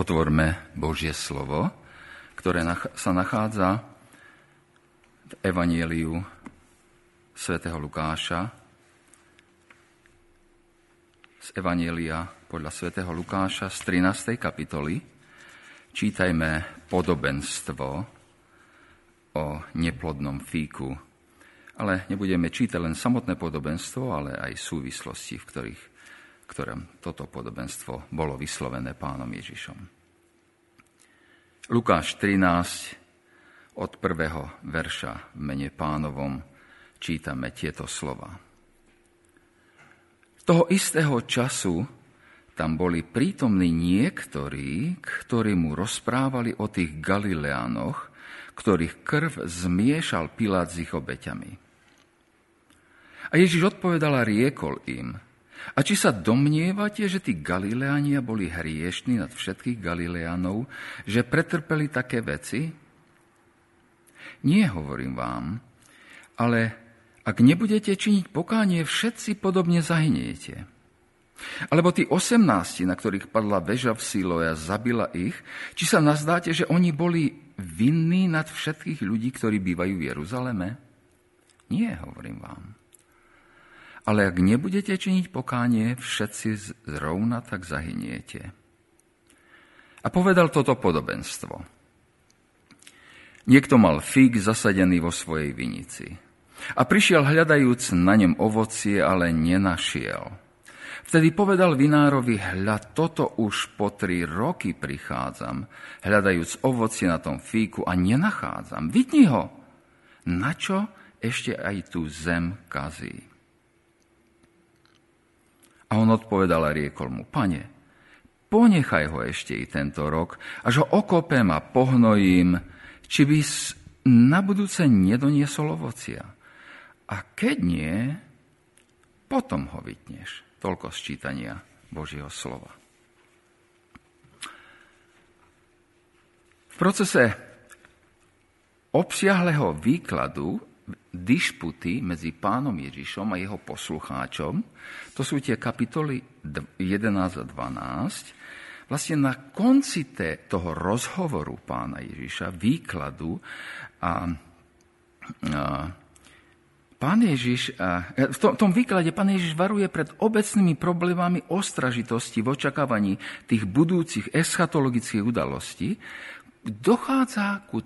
Otvorme Božie slovo, ktoré sa nachádza v Evanieliu svätého Lukáša, z Evanielia podľa svätého Lukáša z 13. kapitoly. Čítajme podobenstvo o neplodnom fíku. Ale nebudeme čítať len samotné podobenstvo, ale aj súvislosti, v ktorých ktorom toto podobenstvo bolo vyslovené pánom Ježišom. Lukáš 13 od prvého verša v mene pánovom čítame tieto slova. Toho istého času tam boli prítomní niektorí, ktorí mu rozprávali o tých Galileánoch, ktorých krv zmiešal Pilát s ich obeťami. A Ježiš odpovedal a riekol im – a či sa domnievate, že tí Galileania boli hriešní nad všetkých Galileanov, že pretrpeli také veci? Nie, hovorím vám, ale ak nebudete činiť pokánie, všetci podobne zahyniete. Alebo tí osemnácti, na ktorých padla väža v Siloe a zabila ich, či sa nazdáte, že oni boli vinní nad všetkých ľudí, ktorí bývajú v Jeruzaleme? Nie, hovorím vám. Ale ak nebudete činiť pokánie, všetci zrovna tak zahyniete. A povedal toto podobenstvo. Niekto mal fig zasadený vo svojej vinici. A prišiel hľadajúc na ňom ovocie, ale nenašiel. Vtedy povedal vinárovi, hľa, toto už po tri roky prichádzam, hľadajúc ovocie na tom fíku a nenachádzam. Vidni ho, na čo ešte aj tú zem kazí. A on odpovedal a riekol mu, pane, ponechaj ho ešte i tento rok, až ho okopem a pohnojím, či by na budúce nedoniesol ovocia. A keď nie, potom ho vytneš. Toľko sčítania Božieho slova. V procese obsiahleho výkladu dišputy medzi pánom Ježišom a jeho poslucháčom, to sú tie kapitoly 11 a 12, vlastne na konci toho rozhovoru pána Ježiša, výkladu a, a Pán Ježiš, v tom, tom výklade pán Ježiš varuje pred obecnými problémami ostražitosti v očakávaní tých budúcich eschatologických udalostí. Dochádza ku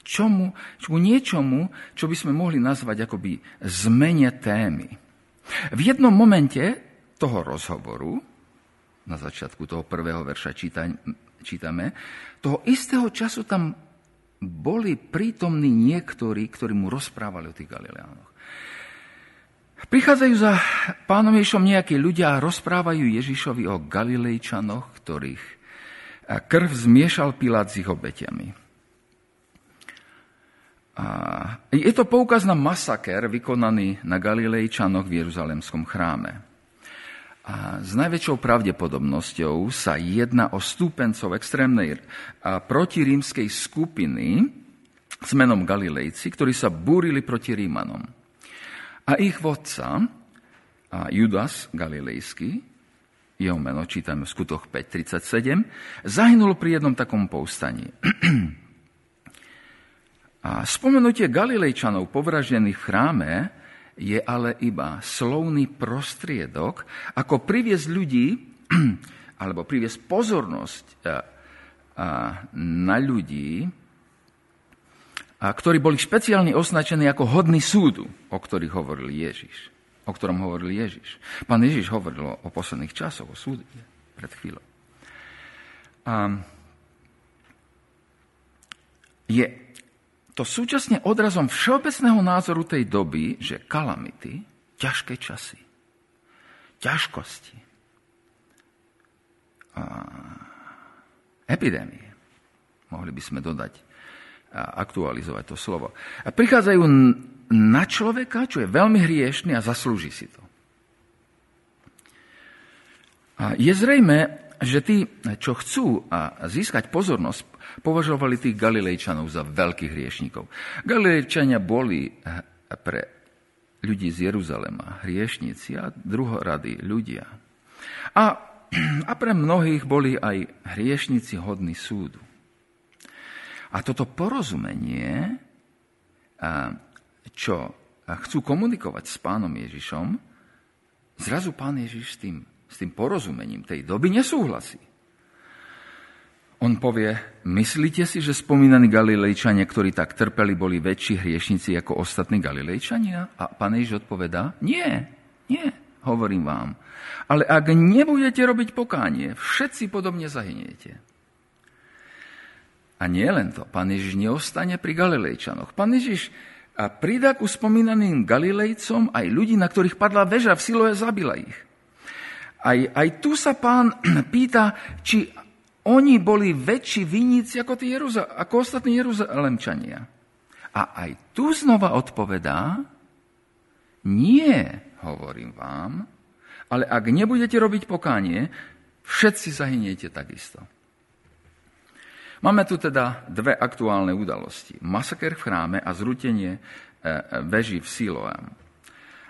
čomu, ku niečomu, čo by sme mohli nazvať akoby zmene témy. V jednom momente toho rozhovoru, na začiatku toho prvého verša čítame, toho istého času tam boli prítomní niektorí, ktorí mu rozprávali o tých Galileánoch. Prichádzajú za pánom Ježišom nejakí ľudia a rozprávajú Ježišovi o Galilejčanoch, ktorých krv zmiešal Pilát s ich obetiami. A je to poukaz na masaker vykonaný na Galilejčanoch v Jeruzalemskom chráme. A s najväčšou pravdepodobnosťou sa jedná o stúpencov extrémnej protirímskej skupiny s menom Galilejci, ktorí sa búrili proti Rímanom. A ich vodca, Judas Galilejský, jeho meno čítame v skutoch 5.37, zahynul pri jednom takom povstaní. A spomenutie Galilejčanov povražených v chráme je ale iba slovný prostriedok, ako priviesť ľudí, alebo priviesť pozornosť na ľudí, ktorí boli špeciálne označení ako hodný súdu, o ktorých hovoril Ježiš. O ktorom hovoril Ježiš. Pán Ježiš hovoril o posledných časoch, o súde pred chvíľou. A je to súčasne odrazom všeobecného názoru tej doby, že kalamity, ťažké časy, ťažkosti, epidémie, mohli by sme dodať, aktualizovať to slovo, a prichádzajú na človeka, čo je veľmi hriešný a zaslúži si to. A je zrejme, že tí, čo chcú získať pozornosť, považovali tých Galilejčanov za veľkých hriešnikov. Galilejčania boli eh, pre ľudí z Jeruzalema hriešnici a druhorady ľudia. A a pre mnohých boli aj hriešnici hodní súdu. A toto porozumenie, čo chcú komunikovať s pánom Ježišom, zrazu pán Ježiš s tým, s tým porozumením tej doby nesúhlasí. On povie, myslíte si, že spomínaní Galilejčania, ktorí tak trpeli, boli väčší hriešnici ako ostatní Galilejčania? A pán Ježiš odpovedá, nie, nie, hovorím vám. Ale ak nebudete robiť pokánie, všetci podobne zahyniete. A nie len to, pán Ježiš neostane pri Galilejčanoch. Pán Ježiš a pridá ku spomínaným Galilejcom aj ľudí, na ktorých padla väža v Siloe, zabila ich. Aj, aj tu sa pán pýta, či oni boli väčší vinníci ako, tí Jeruza- ako ostatní Jeruzalemčania. A aj tu znova odpovedá, nie, hovorím vám, ale ak nebudete robiť pokánie, všetci zahyniete takisto. Máme tu teda dve aktuálne udalosti. Masaker v chráme a zrutenie e, e, veží v Siloam.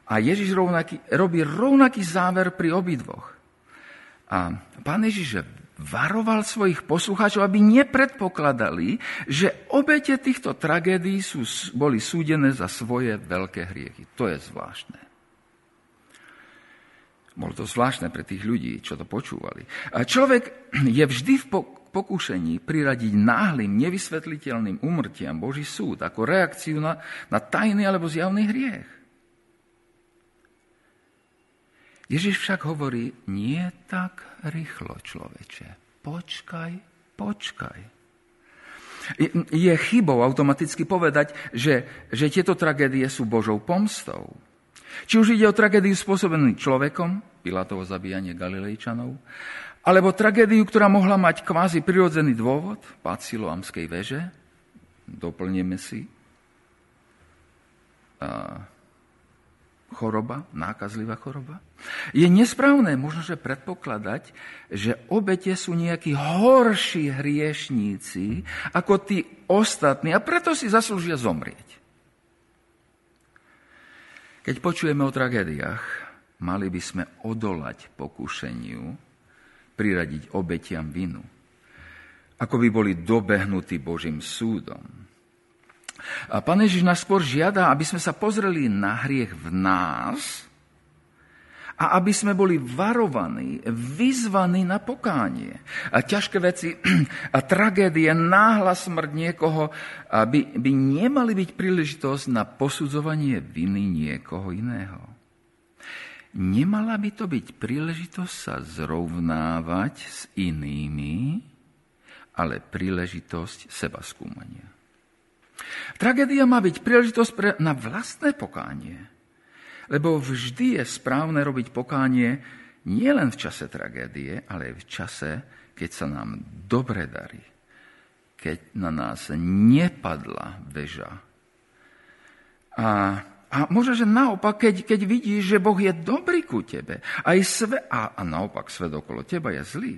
A Ježiš rovnaký, robí rovnaký záver pri obidvoch. A pán Ježiš varoval svojich poslucháčov, aby nepredpokladali, že obete týchto tragédií sú, boli súdené za svoje veľké hriechy. To je zvláštne. Bolo to zvláštne pre tých ľudí, čo to počúvali. A človek je vždy v pokúšení priradiť náhlým, nevysvetliteľným umrtiam Boží súd ako reakciu na, na tajný alebo zjavný hriech. Ježiš však hovorí, nie tak rýchlo, človeče. Počkaj, počkaj. Je chybou automaticky povedať, že, že tieto tragédie sú Božou pomstou. Či už ide o tragédiu spôsobenú človekom, Pilátovo zabíjanie Galilejčanov, alebo tragédiu, ktorá mohla mať kvázi prirodzený dôvod, pád Siloamskej veže, doplníme si, choroba, nákazlivá choroba. Je nesprávne možno, že predpokladať, že obete sú nejakí horší hriešníci ako tí ostatní a preto si zaslúžia zomrieť. Keď počujeme o tragédiách, mali by sme odolať pokušeniu, priradiť obetiam vinu, ako by boli dobehnutí Božím súdom. A Pán Ježiš nás skôr žiada, aby sme sa pozreli na hriech v nás a aby sme boli varovaní, vyzvaní na pokánie. A ťažké veci a tragédie, náhla smrť niekoho by, by nemali byť príležitosť na posudzovanie viny niekoho iného. Nemala by to byť príležitosť sa zrovnávať s inými, ale príležitosť seba skúmania. Tragédia má byť príležitosť pre, na vlastné pokánie. Lebo vždy je správne robiť pokánie nielen v čase tragédie, ale aj v čase, keď sa nám dobre darí. Keď na nás nepadla väža. A, a možno, že naopak, keď, keď vidíš, že Boh je dobrý ku tebe, aj sve, a, a naopak svet okolo teba je zlý.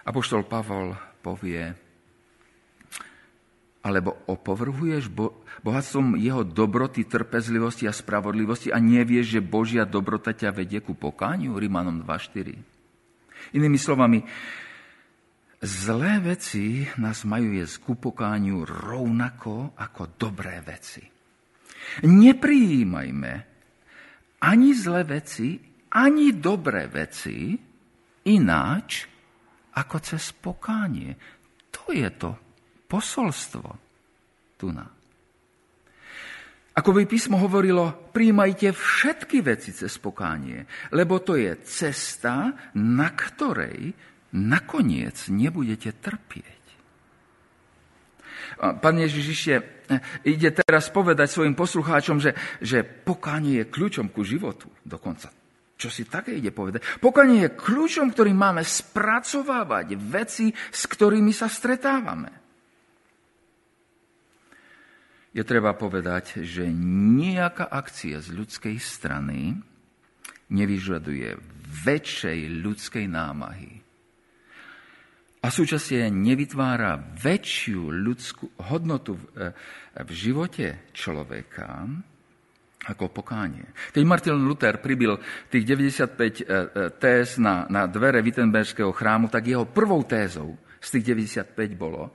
Apoštol Pavol povie, alebo opovrhuješ bo- bohatstvom jeho dobroty, trpezlivosti a spravodlivosti a nevieš, že Božia dobrota ťa vedie ku pokániu? Rimanom 2.4. Inými slovami, zlé veci nás majú jesť ku pokániu rovnako ako dobré veci. Neprijímajme ani zlé veci, ani dobré veci ináč ako cez pokánie. To je to posolstvo tu na. Ako by písmo hovorilo, príjmajte všetky veci cez pokánie, lebo to je cesta, na ktorej nakoniec nebudete trpieť. Pán Ježiš ešte ide teraz povedať svojim poslucháčom, že, že pokánie je kľúčom ku životu. Dokonca čo si také ide povedať. Pokanie je kľúčom, ktorým máme spracovávať veci, s ktorými sa stretávame je treba povedať, že nejaká akcia z ľudskej strany nevyžaduje väčšej ľudskej námahy. A súčasne nevytvára väčšiu ľudskú hodnotu v, e, v živote človeka, ako pokánie. Keď Martin Luther pribil tých 95 e, e, téz na, na dvere Wittenbergského chrámu, tak jeho prvou tézou z tých 95 bolo,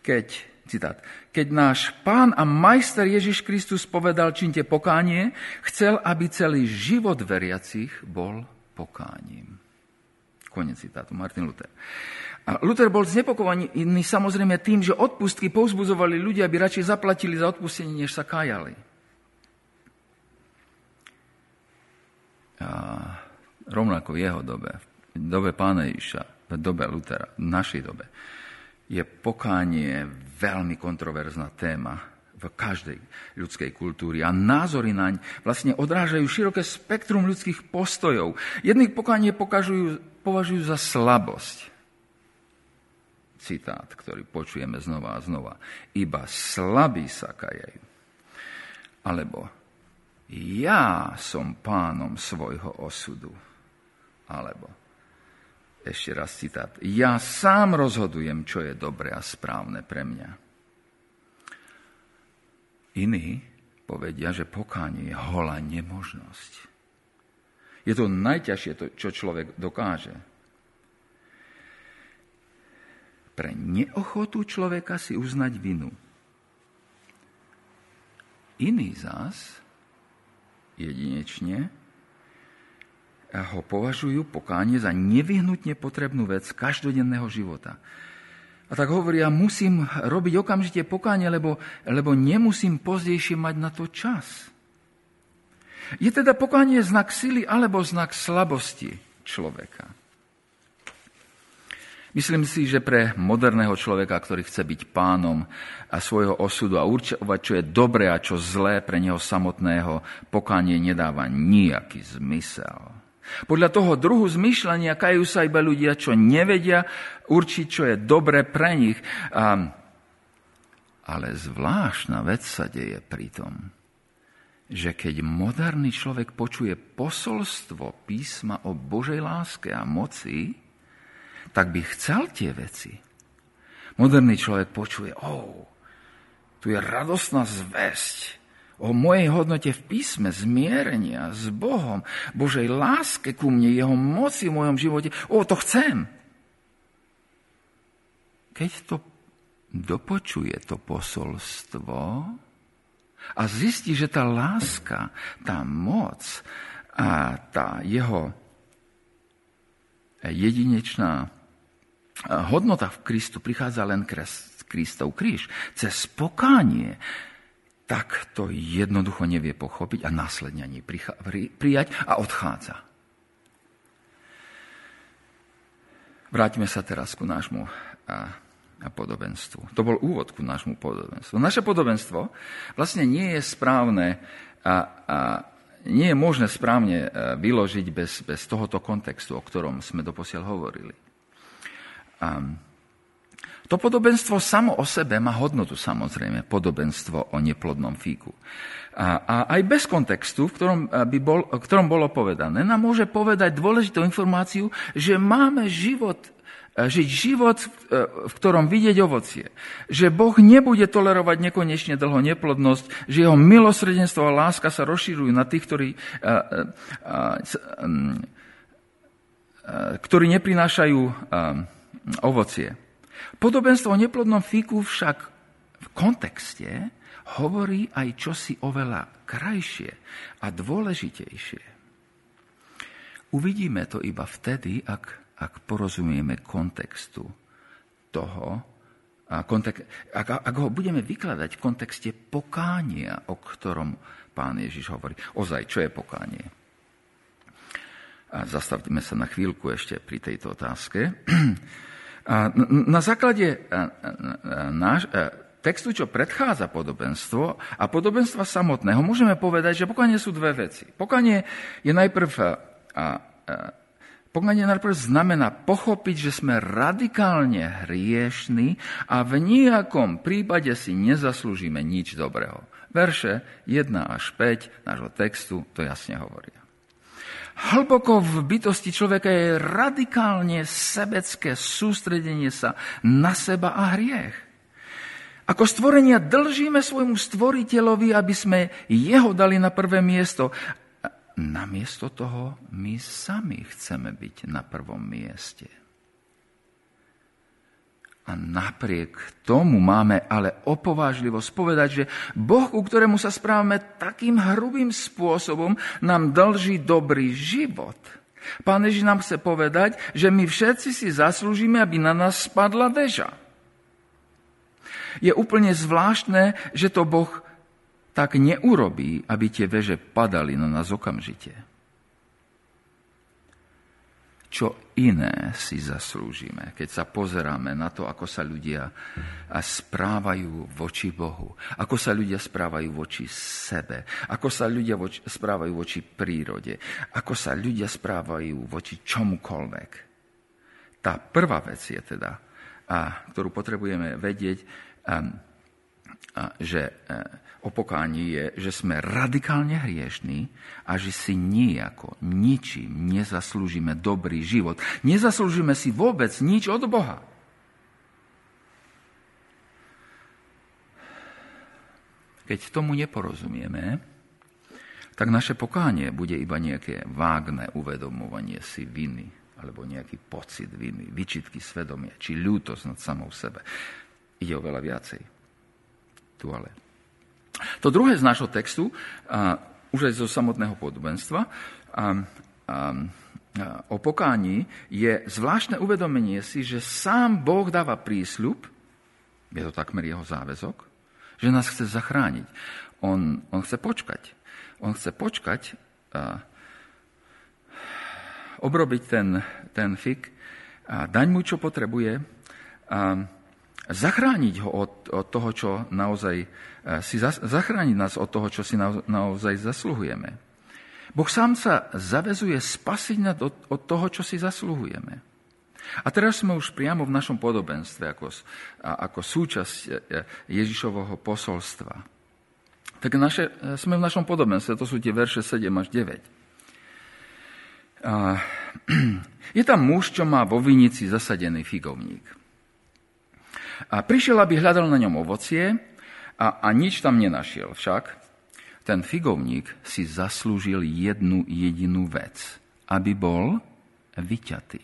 keď, citát, keď náš pán a majster Ježiš Kristus povedal, činte pokánie, chcel, aby celý život veriacich bol pokáním. Konec citátu, Martin Luther. A Luther bol znepokovaný samozrejme tým, že odpustky povzbudzovali ľudia, aby radšej zaplatili za odpustenie, než sa kájali. A rovnako v jeho dobe, v dobe pána Iša, v dobe Lutera, v našej dobe, je pokánie veľmi kontroverzná téma v každej ľudskej kultúry a názory naň vlastne odrážajú široké spektrum ľudských postojov. Jedných pokánie pokažujú, považujú za slabosť. Citát, ktorý počujeme znova a znova. Iba slabí sa kajajú. Alebo ja som pánom svojho osudu. Alebo, ešte raz citát, ja sám rozhodujem, čo je dobré a správne pre mňa. Iní povedia, že pokánie je holá nemožnosť. Je to najťažšie, to, čo človek dokáže. Pre neochotu človeka si uznať vinu. Iný zás jedinečne ho považujú pokánie za nevyhnutne potrebnú vec každodenného života. A tak hovoria, musím robiť okamžite pokánie, lebo, lebo nemusím pozdejšie mať na to čas. Je teda pokánie znak sily alebo znak slabosti človeka? Myslím si, že pre moderného človeka, ktorý chce byť pánom a svojho osudu a určovať, čo je dobré a čo zlé pre neho samotného, pokánie nedáva nejaký zmysel. Podľa toho druhu zmyšľania kajú sa iba ľudia, čo nevedia určiť, čo je dobré pre nich. Ale zvláštna vec sa deje pri tom, že keď moderný človek počuje posolstvo písma o Božej láske a moci, tak by chcel tie veci. Moderný človek počuje, oh, tu je radosná zväzť o mojej hodnote v písme, zmierenia s Bohom, Božej láske ku mne, jeho moci v mojom živote. O, to chcem. Keď to dopočuje to posolstvo a zistí, že tá láska, tá moc a tá jeho jedinečná hodnota v Kristu prichádza len kres, Kristov kríž. Cez pokánie tak to jednoducho nevie pochopiť a následne ani prijať a odchádza. Vrátime sa teraz ku nášmu a, a podobenstvu. To bol úvod ku nášmu podobenstvu. Naše podobenstvo vlastne nie je správne a, a nie je možné správne vyložiť bez, bez tohoto kontextu, o ktorom sme doposiaľ hovorili. A to podobenstvo samo o sebe má hodnotu samozrejme, podobenstvo o neplodnom fíku. A, a aj bez kontextu, v ktorom, by bol, v ktorom bolo povedané, nám môže povedať dôležitú informáciu, že máme život žiť život, v ktorom vidieť ovocie. Že Boh nebude tolerovať nekonečne dlho neplodnosť, že jeho milosrdenstvo a láska sa rozširujú na tých, ktorí, ktorí neprinášajú ovocie. Podobenstvo o neplodnom fíku však v kontexte hovorí aj čosi oveľa krajšie a dôležitejšie. Uvidíme to iba vtedy, ak, ak porozumieme kontextu toho, a kontek- ak, ak ho budeme vykladať v kontexte pokánia, o ktorom pán Ježiš hovorí. Ozaj, čo je pokánie? A zastavíme sa na chvíľku ešte pri tejto otázke. Na základe náš, textu, čo predchádza podobenstvo a podobenstva samotného, môžeme povedať, že pokánie sú dve veci. Pokánie je najprv, a, najprv znamená pochopiť, že sme radikálne hriešní a v nejakom prípade si nezaslúžime nič dobrého. Verše 1 až 5 nášho textu to jasne hovoria. Hlboko v bytosti človeka je radikálne sebecké sústredenie sa na seba a hriech. Ako stvorenia dlžíme svojmu stvoriteľovi, aby sme jeho dali na prvé miesto. Namiesto toho my sami chceme byť na prvom mieste. A napriek tomu máme ale opovážlivosť povedať, že Boh, ku ktorému sa správame takým hrubým spôsobom, nám dlží dobrý život. Pán Ježiš nám chce povedať, že my všetci si zaslúžime, aby na nás spadla väža. Je úplne zvláštne, že to Boh tak neurobí, aby tie veže padali na nás okamžite čo iné si zaslúžime, keď sa pozeráme na to, ako sa ľudia správajú voči Bohu, ako sa ľudia správajú voči sebe, ako sa ľudia voči, správajú voči prírode, ako sa ľudia správajú voči čomukoľvek. Tá prvá vec je teda, a, ktorú potrebujeme vedieť, a, a, že a, o pokání je, že sme radikálne hriešní a že si nejako, ničím nezaslúžime dobrý život. Nezaslúžime si vôbec nič od Boha. Keď tomu neporozumieme, tak naše pokánie bude iba nejaké vágne uvedomovanie si viny alebo nejaký pocit viny, vyčitky svedomia, či ľútosť nad samou sebe. Ide o veľa viacej. Tu ale. To druhé z nášho textu, a, už aj zo samotného podobenstva, a, a, o pokání je zvláštne uvedomenie si, že sám Boh dáva prísľub, je to takmer jeho záväzok, že nás chce zachrániť. On, on chce počkať. On chce počkať, a, obrobiť ten, ten fik, a daň mu, čo potrebuje, a, zachrániť ho od, od toho, čo naozaj e, si zachrániť nás od toho, čo si naozaj zasluhujeme. Boh sám sa zavezuje spasiť nás od, od toho, čo si zasluhujeme. A teraz sme už priamo v našom podobenstve, ako, ako súčasť e, Ježišovho posolstva. Tak naše, e, sme v našom podobenstve, to sú tie verše 7 až 9. A, je tam muž, čo má vo vinici zasadený figovník. A prišiel, aby hľadal na ňom ovocie a, a nič tam nenašiel. Však ten figovník si zaslúžil jednu jedinú vec, aby bol vyťatý.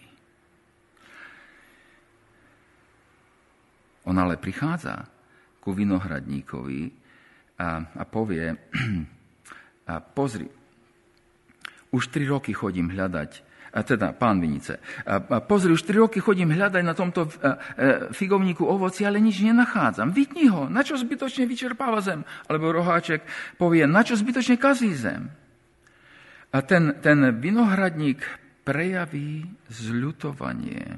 On ale prichádza ku vinohradníkovi a, a povie, a pozri, už tri roky chodím hľadať teda pán Vinice. Pozri, už 3 roky chodím hľadať na tomto e, e, figovníku ovoci, ale nič nenachádzam. Vytni ho, na čo zbytočne vyčerpáva zem? Alebo roháček povie, na čo zbytočne kazí zem? A ten, ten vinohradník prejaví zľutovanie.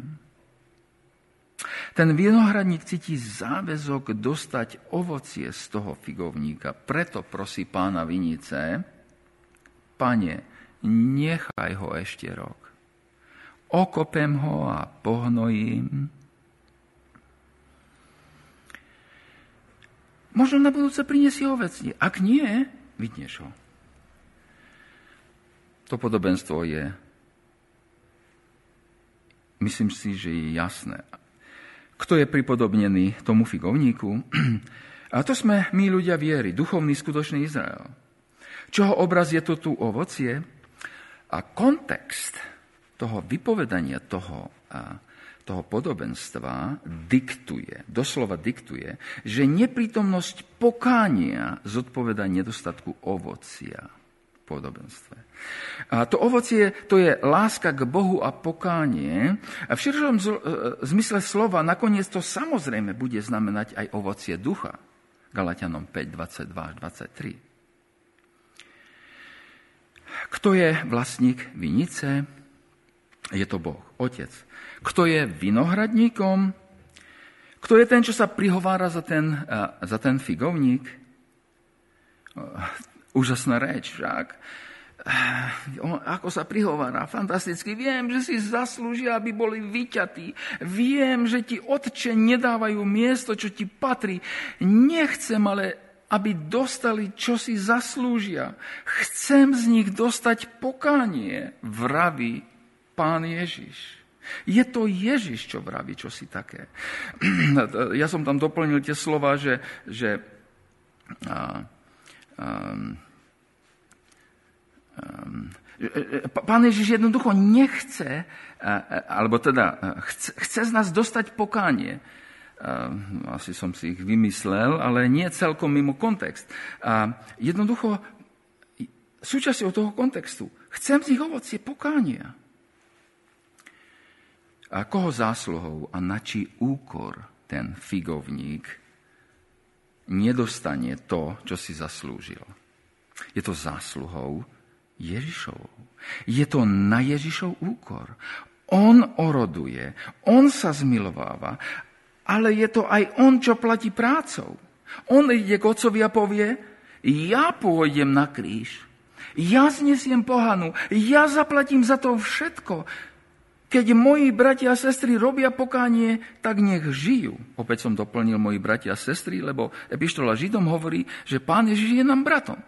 Ten vinohradník cíti záväzok dostať ovocie z toho figovníka. Preto prosí pána Vinice, pane, nechaj ho ešte rok okopem ho a pohnojím. Možno na budúce priniesie oveci. Ak nie, vytneš ho. To podobenstvo je, myslím si, že je jasné. Kto je pripodobnený tomu figovníku? A to sme my ľudia viery, duchovný skutočný Izrael. Čoho obraz je to tu ovocie? A kontext toho vypovedania toho, toho podobenstva diktuje, doslova diktuje, že neprítomnosť pokánia zodpoveda nedostatku ovocia v podobenstve. A to ovocie, to je láska k Bohu a pokánie. A v širšom e, zmysle slova nakoniec to samozrejme bude znamenať aj ovocie ducha. Galatianom 5, 22 až 23. Kto je vlastník vinice? Je to Boh, Otec. Kto je vinohradníkom? Kto je ten, čo sa prihovára za ten, za ten figovník? Úžasná reč však. Ako sa prihovára, fantasticky. Viem, že si zaslúžia, aby boli vyťatí. Viem, že ti otče nedávajú miesto, čo ti patrí. Nechcem ale aby dostali, čo si zaslúžia. Chcem z nich dostať pokánie, vraví pán Ježiš. Je to Ježiš, čo vraví, čo si také. Ja som tam doplnil tie slova, že, že a, a, a, Pán Ježiš jednoducho nechce, alebo teda chce, chce z nás dostať pokánie. Asi som si ich vymyslel, ale nie celkom mimo kontext. Jednoducho súčasťou toho kontextu. Chcem z nich ovocie pokánia. A koho zásluhou a na čí úkor ten figovník nedostane to, čo si zaslúžil. Je to zásluhou Ježišovou. Je to na Ježišov úkor. On oroduje, on sa zmilováva, ale je to aj on, čo platí prácou. On ide k otcovi a povie, ja pôjdem na kríž, ja znesiem pohanu, ja zaplatím za to všetko. Keď moji bratia a sestry robia pokánie, tak nech žijú. Opäť som doplnil moji bratia a sestry, lebo epištola Židom hovorí, že pán Ježiš je nám bratom.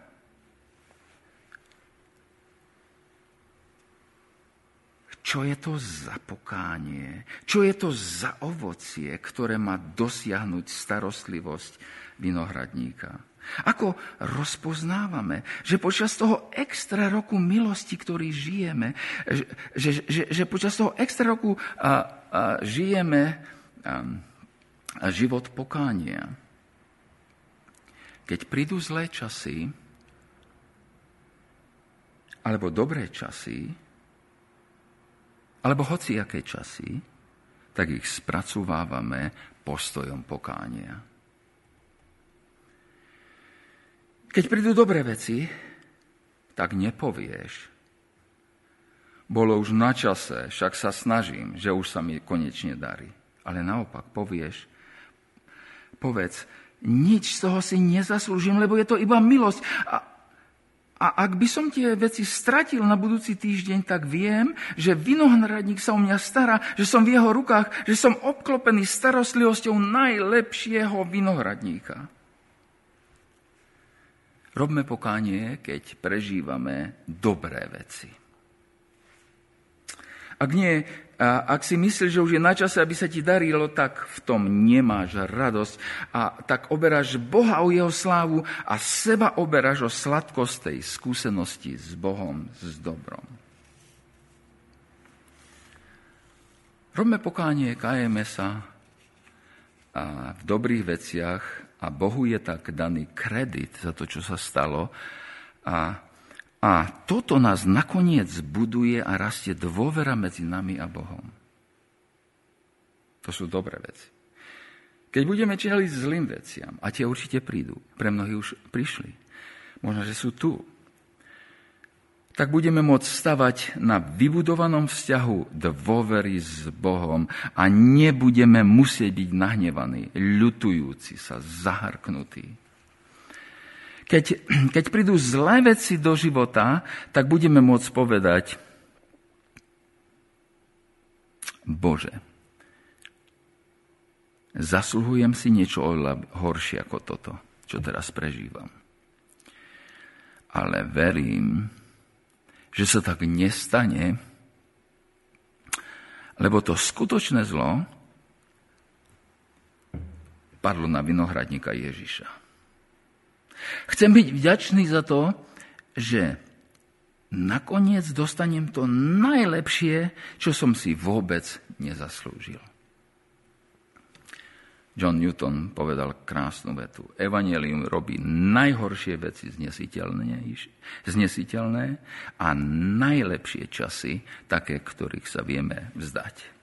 Čo je to za pokánie? Čo je to za ovocie, ktoré má dosiahnuť starostlivosť vinohradníka? Ako rozpoznávame, že počas toho extra roku milosti, ktorý žijeme, že, že, že počas toho extra roku a, a, žijeme a, a život pokánia. Keď prídu zlé časy, alebo dobré časy, alebo hociaké časy, tak ich spracovávame postojom pokánia. Keď prídu dobré veci, tak nepovieš. Bolo už na čase, však sa snažím, že už sa mi konečne darí. Ale naopak povieš, povedz, nič z toho si nezaslúžim, lebo je to iba milosť. A, a ak by som tie veci stratil na budúci týždeň, tak viem, že vinohradník sa o mňa stará, že som v jeho rukách, že som obklopený starostlivosťou najlepšieho vinohradníka. Robme pokánie, keď prežívame dobré veci. Ak nie, ak si myslíš, že už je na čase, aby sa ti darilo, tak v tom nemáš radosť. A tak oberáš Boha o jeho slávu a seba oberáš o sladkosť tej skúsenosti s Bohom, s dobrom. Robme pokánie, kajeme sa a v dobrých veciach a Bohu je tak daný kredit za to, čo sa stalo. A, a toto nás nakoniec buduje a rastie dôvera medzi nami a Bohom. To sú dobré veci. Keď budeme čeliť zlým veciam, a tie určite prídu, pre mnohí už prišli, možno, že sú tu, tak budeme môcť stavať na vybudovanom vzťahu dôvery s Bohom a nebudeme musieť byť nahnevaní, ľutujúci sa, zaharknutí. Keď, keď prídu zlé veci do života, tak budeme môcť povedať, Bože, zasluhujem si niečo horšie ako toto, čo teraz prežívam. Ale verím, že sa tak nestane, lebo to skutočné zlo padlo na vinohradníka Ježiša. Chcem byť vďačný za to, že nakoniec dostanem to najlepšie, čo som si vôbec nezaslúžil. John Newton povedal krásnu vetu. Evangelium robí najhoršie veci znesiteľné a najlepšie časy, také, ktorých sa vieme vzdať.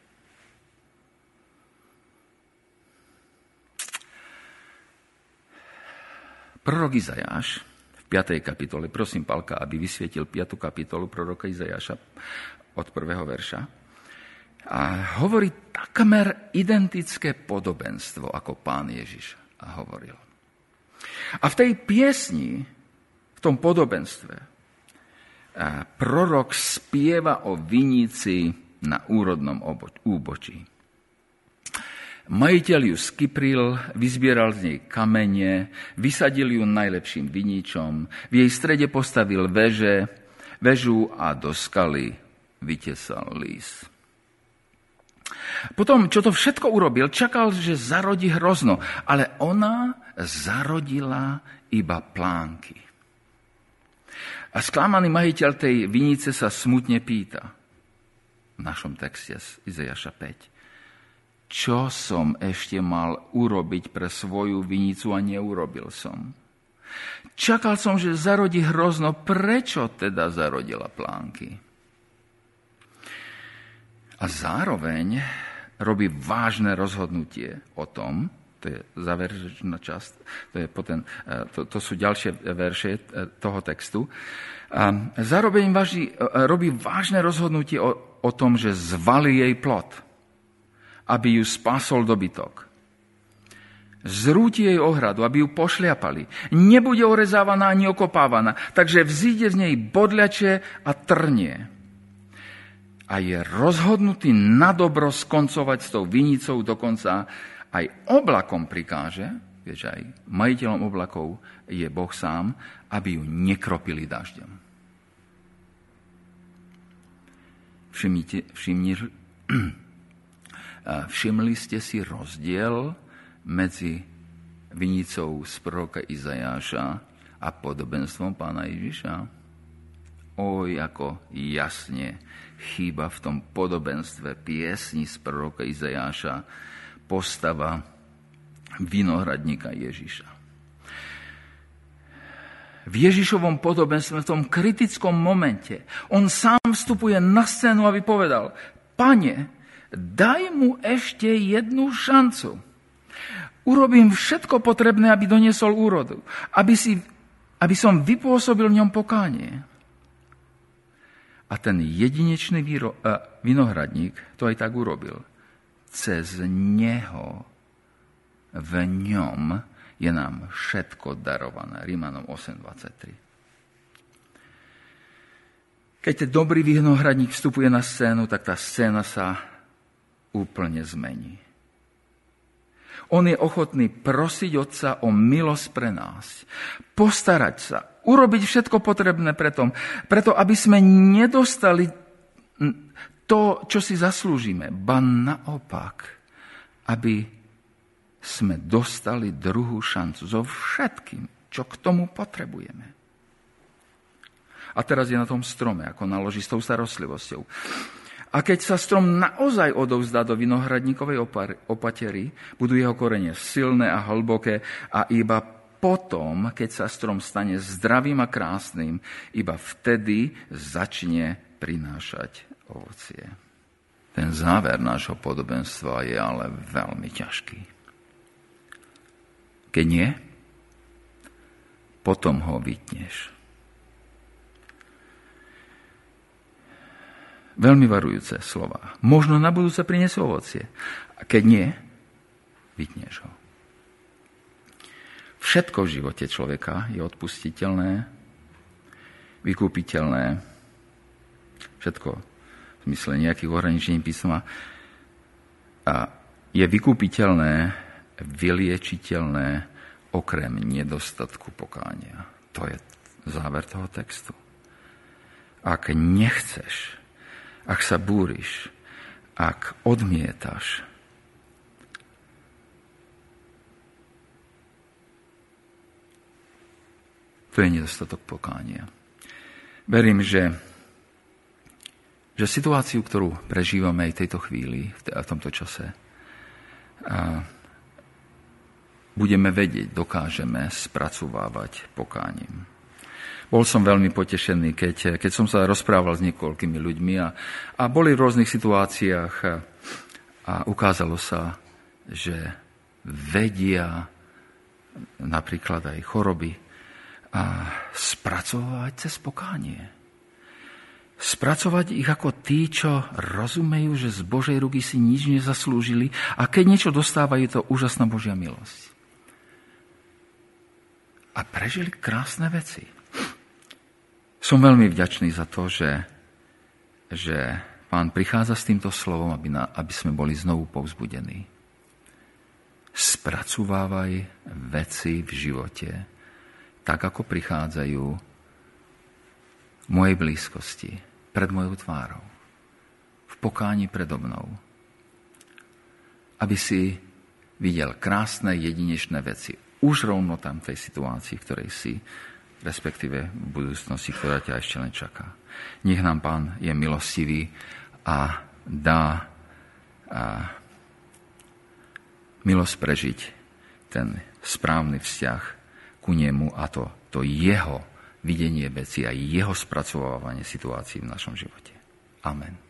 Prorok Izajáš v 5. kapitole, prosím Palka, aby vysvietil 5. kapitolu proroka Izajáša od prvého verša a hovorí takmer identické podobenstvo, ako pán Ježiš hovoril. A v tej piesni, v tom podobenstve, prorok spieva o vinici na úrodnom úbočí. Majiteľ ju skypril, vyzbieral z nej kamene, vysadil ju najlepším viničom, v jej strede postavil veže, vežu a do skaly vytesal lís. Potom, čo to všetko urobil, čakal, že zarodí hrozno, ale ona zarodila iba plánky. A sklamaný majiteľ tej vinice sa smutne pýta v našom texte z Izajaša 5. Čo som ešte mal urobiť pre svoju vinicu a neurobil som? Čakal som, že zarodí hrozno. Prečo teda zarodila plánky? A zároveň robí vážne rozhodnutie o tom, to je záverečná časť, to, je potom, e, to, to sú ďalšie verše e, toho textu. A zároveň váži, e, robí vážne rozhodnutie o, o tom, že zvali jej plot, aby ju spasol dobytok zrúti jej ohradu, aby ju pošliapali. Nebude orezávaná ani okopávaná, takže vzíde z nej bodľače a trnie. A je rozhodnutý na dobro skoncovať s tou vinicou, dokonca aj oblakom prikáže, vieš, aj majiteľom oblakov je Boh sám, aby ju nekropili dažďom. Všimnite, všimni, všimli ste si rozdiel medzi vinicou z proroka Izajáša a podobenstvom pána Ježiša? Oj, ako jasne chýba v tom podobenstve piesni z proroka Izajáša postava vinohradníka Ježiša. V Ježišovom podobenstve, v tom kritickom momente, on sám vstupuje na scénu, aby povedal, pane, daj mu ešte jednu šancu. Urobím všetko potrebné, aby doniesol úrodu. Aby, si, aby som vypôsobil v ňom pokánie. A ten jedinečný výro, uh, vinohradník to aj tak urobil. Cez neho, v ňom je nám všetko darované. Rímanom 8.23. Keď ten dobrý vinohradník vstupuje na scénu, tak tá scéna sa úplne zmení. On je ochotný prosiť Otca o milosť pre nás. Postarať sa. Urobiť všetko potrebné preto, preto aby sme nedostali to, čo si zaslúžime. Ba naopak, aby sme dostali druhú šancu so všetkým, čo k tomu potrebujeme. A teraz je na tom strome, ako naloží s tou starostlivosťou. A keď sa strom naozaj odovzdá do vinohradníkovej opatery, budú jeho korene silné a hlboké a iba potom, keď sa strom stane zdravým a krásnym, iba vtedy začne prinášať ovocie. Ten záver nášho podobenstva je ale veľmi ťažký. Keď nie, potom ho vytneš. Veľmi varujúce slova. Možno na budúce priniesie ovocie. A keď nie, vytneš ho. Všetko v živote človeka je odpustiteľné, vykúpiteľné, všetko v zmysle nejakých ohraničení písma a je vykúpiteľné, vyliečiteľné okrem nedostatku pokánia. To je záver toho textu. Ak nechceš ak sa búriš, ak odmietaš, to je nedostatok pokánia. Verím, že, že situáciu, ktorú prežívame aj tejto chvíli, v tomto čase, a budeme vedieť, dokážeme spracovávať pokáním. Bol som veľmi potešený, keď, keď som sa rozprával s niekoľkými ľuďmi a, a boli v rôznych situáciách a, a ukázalo sa, že vedia napríklad aj choroby a spracovať cez pokánie. Spracovať ich ako tí, čo rozumejú, že z Božej ruky si nič nezaslúžili a keď niečo dostávajú, je to úžasná Božia milosť. A prežili krásne veci. Som veľmi vďačný za to, že, že pán prichádza s týmto slovom, aby, na, aby sme boli znovu povzbudení. Spracovávaj veci v živote tak, ako prichádzajú v mojej blízkosti, pred mojou tvárou, v pokáni predo mnou. aby si videl krásne jedinečné veci. Už rovno tam v tej situácii, v ktorej si, respektíve v budúcnosti, ktorá ťa ešte len čaká. Nech nám Pán je milostivý a dá a milosť prežiť ten správny vzťah ku nemu a to, to jeho videnie veci a jeho spracovávanie situácií v našom živote. Amen.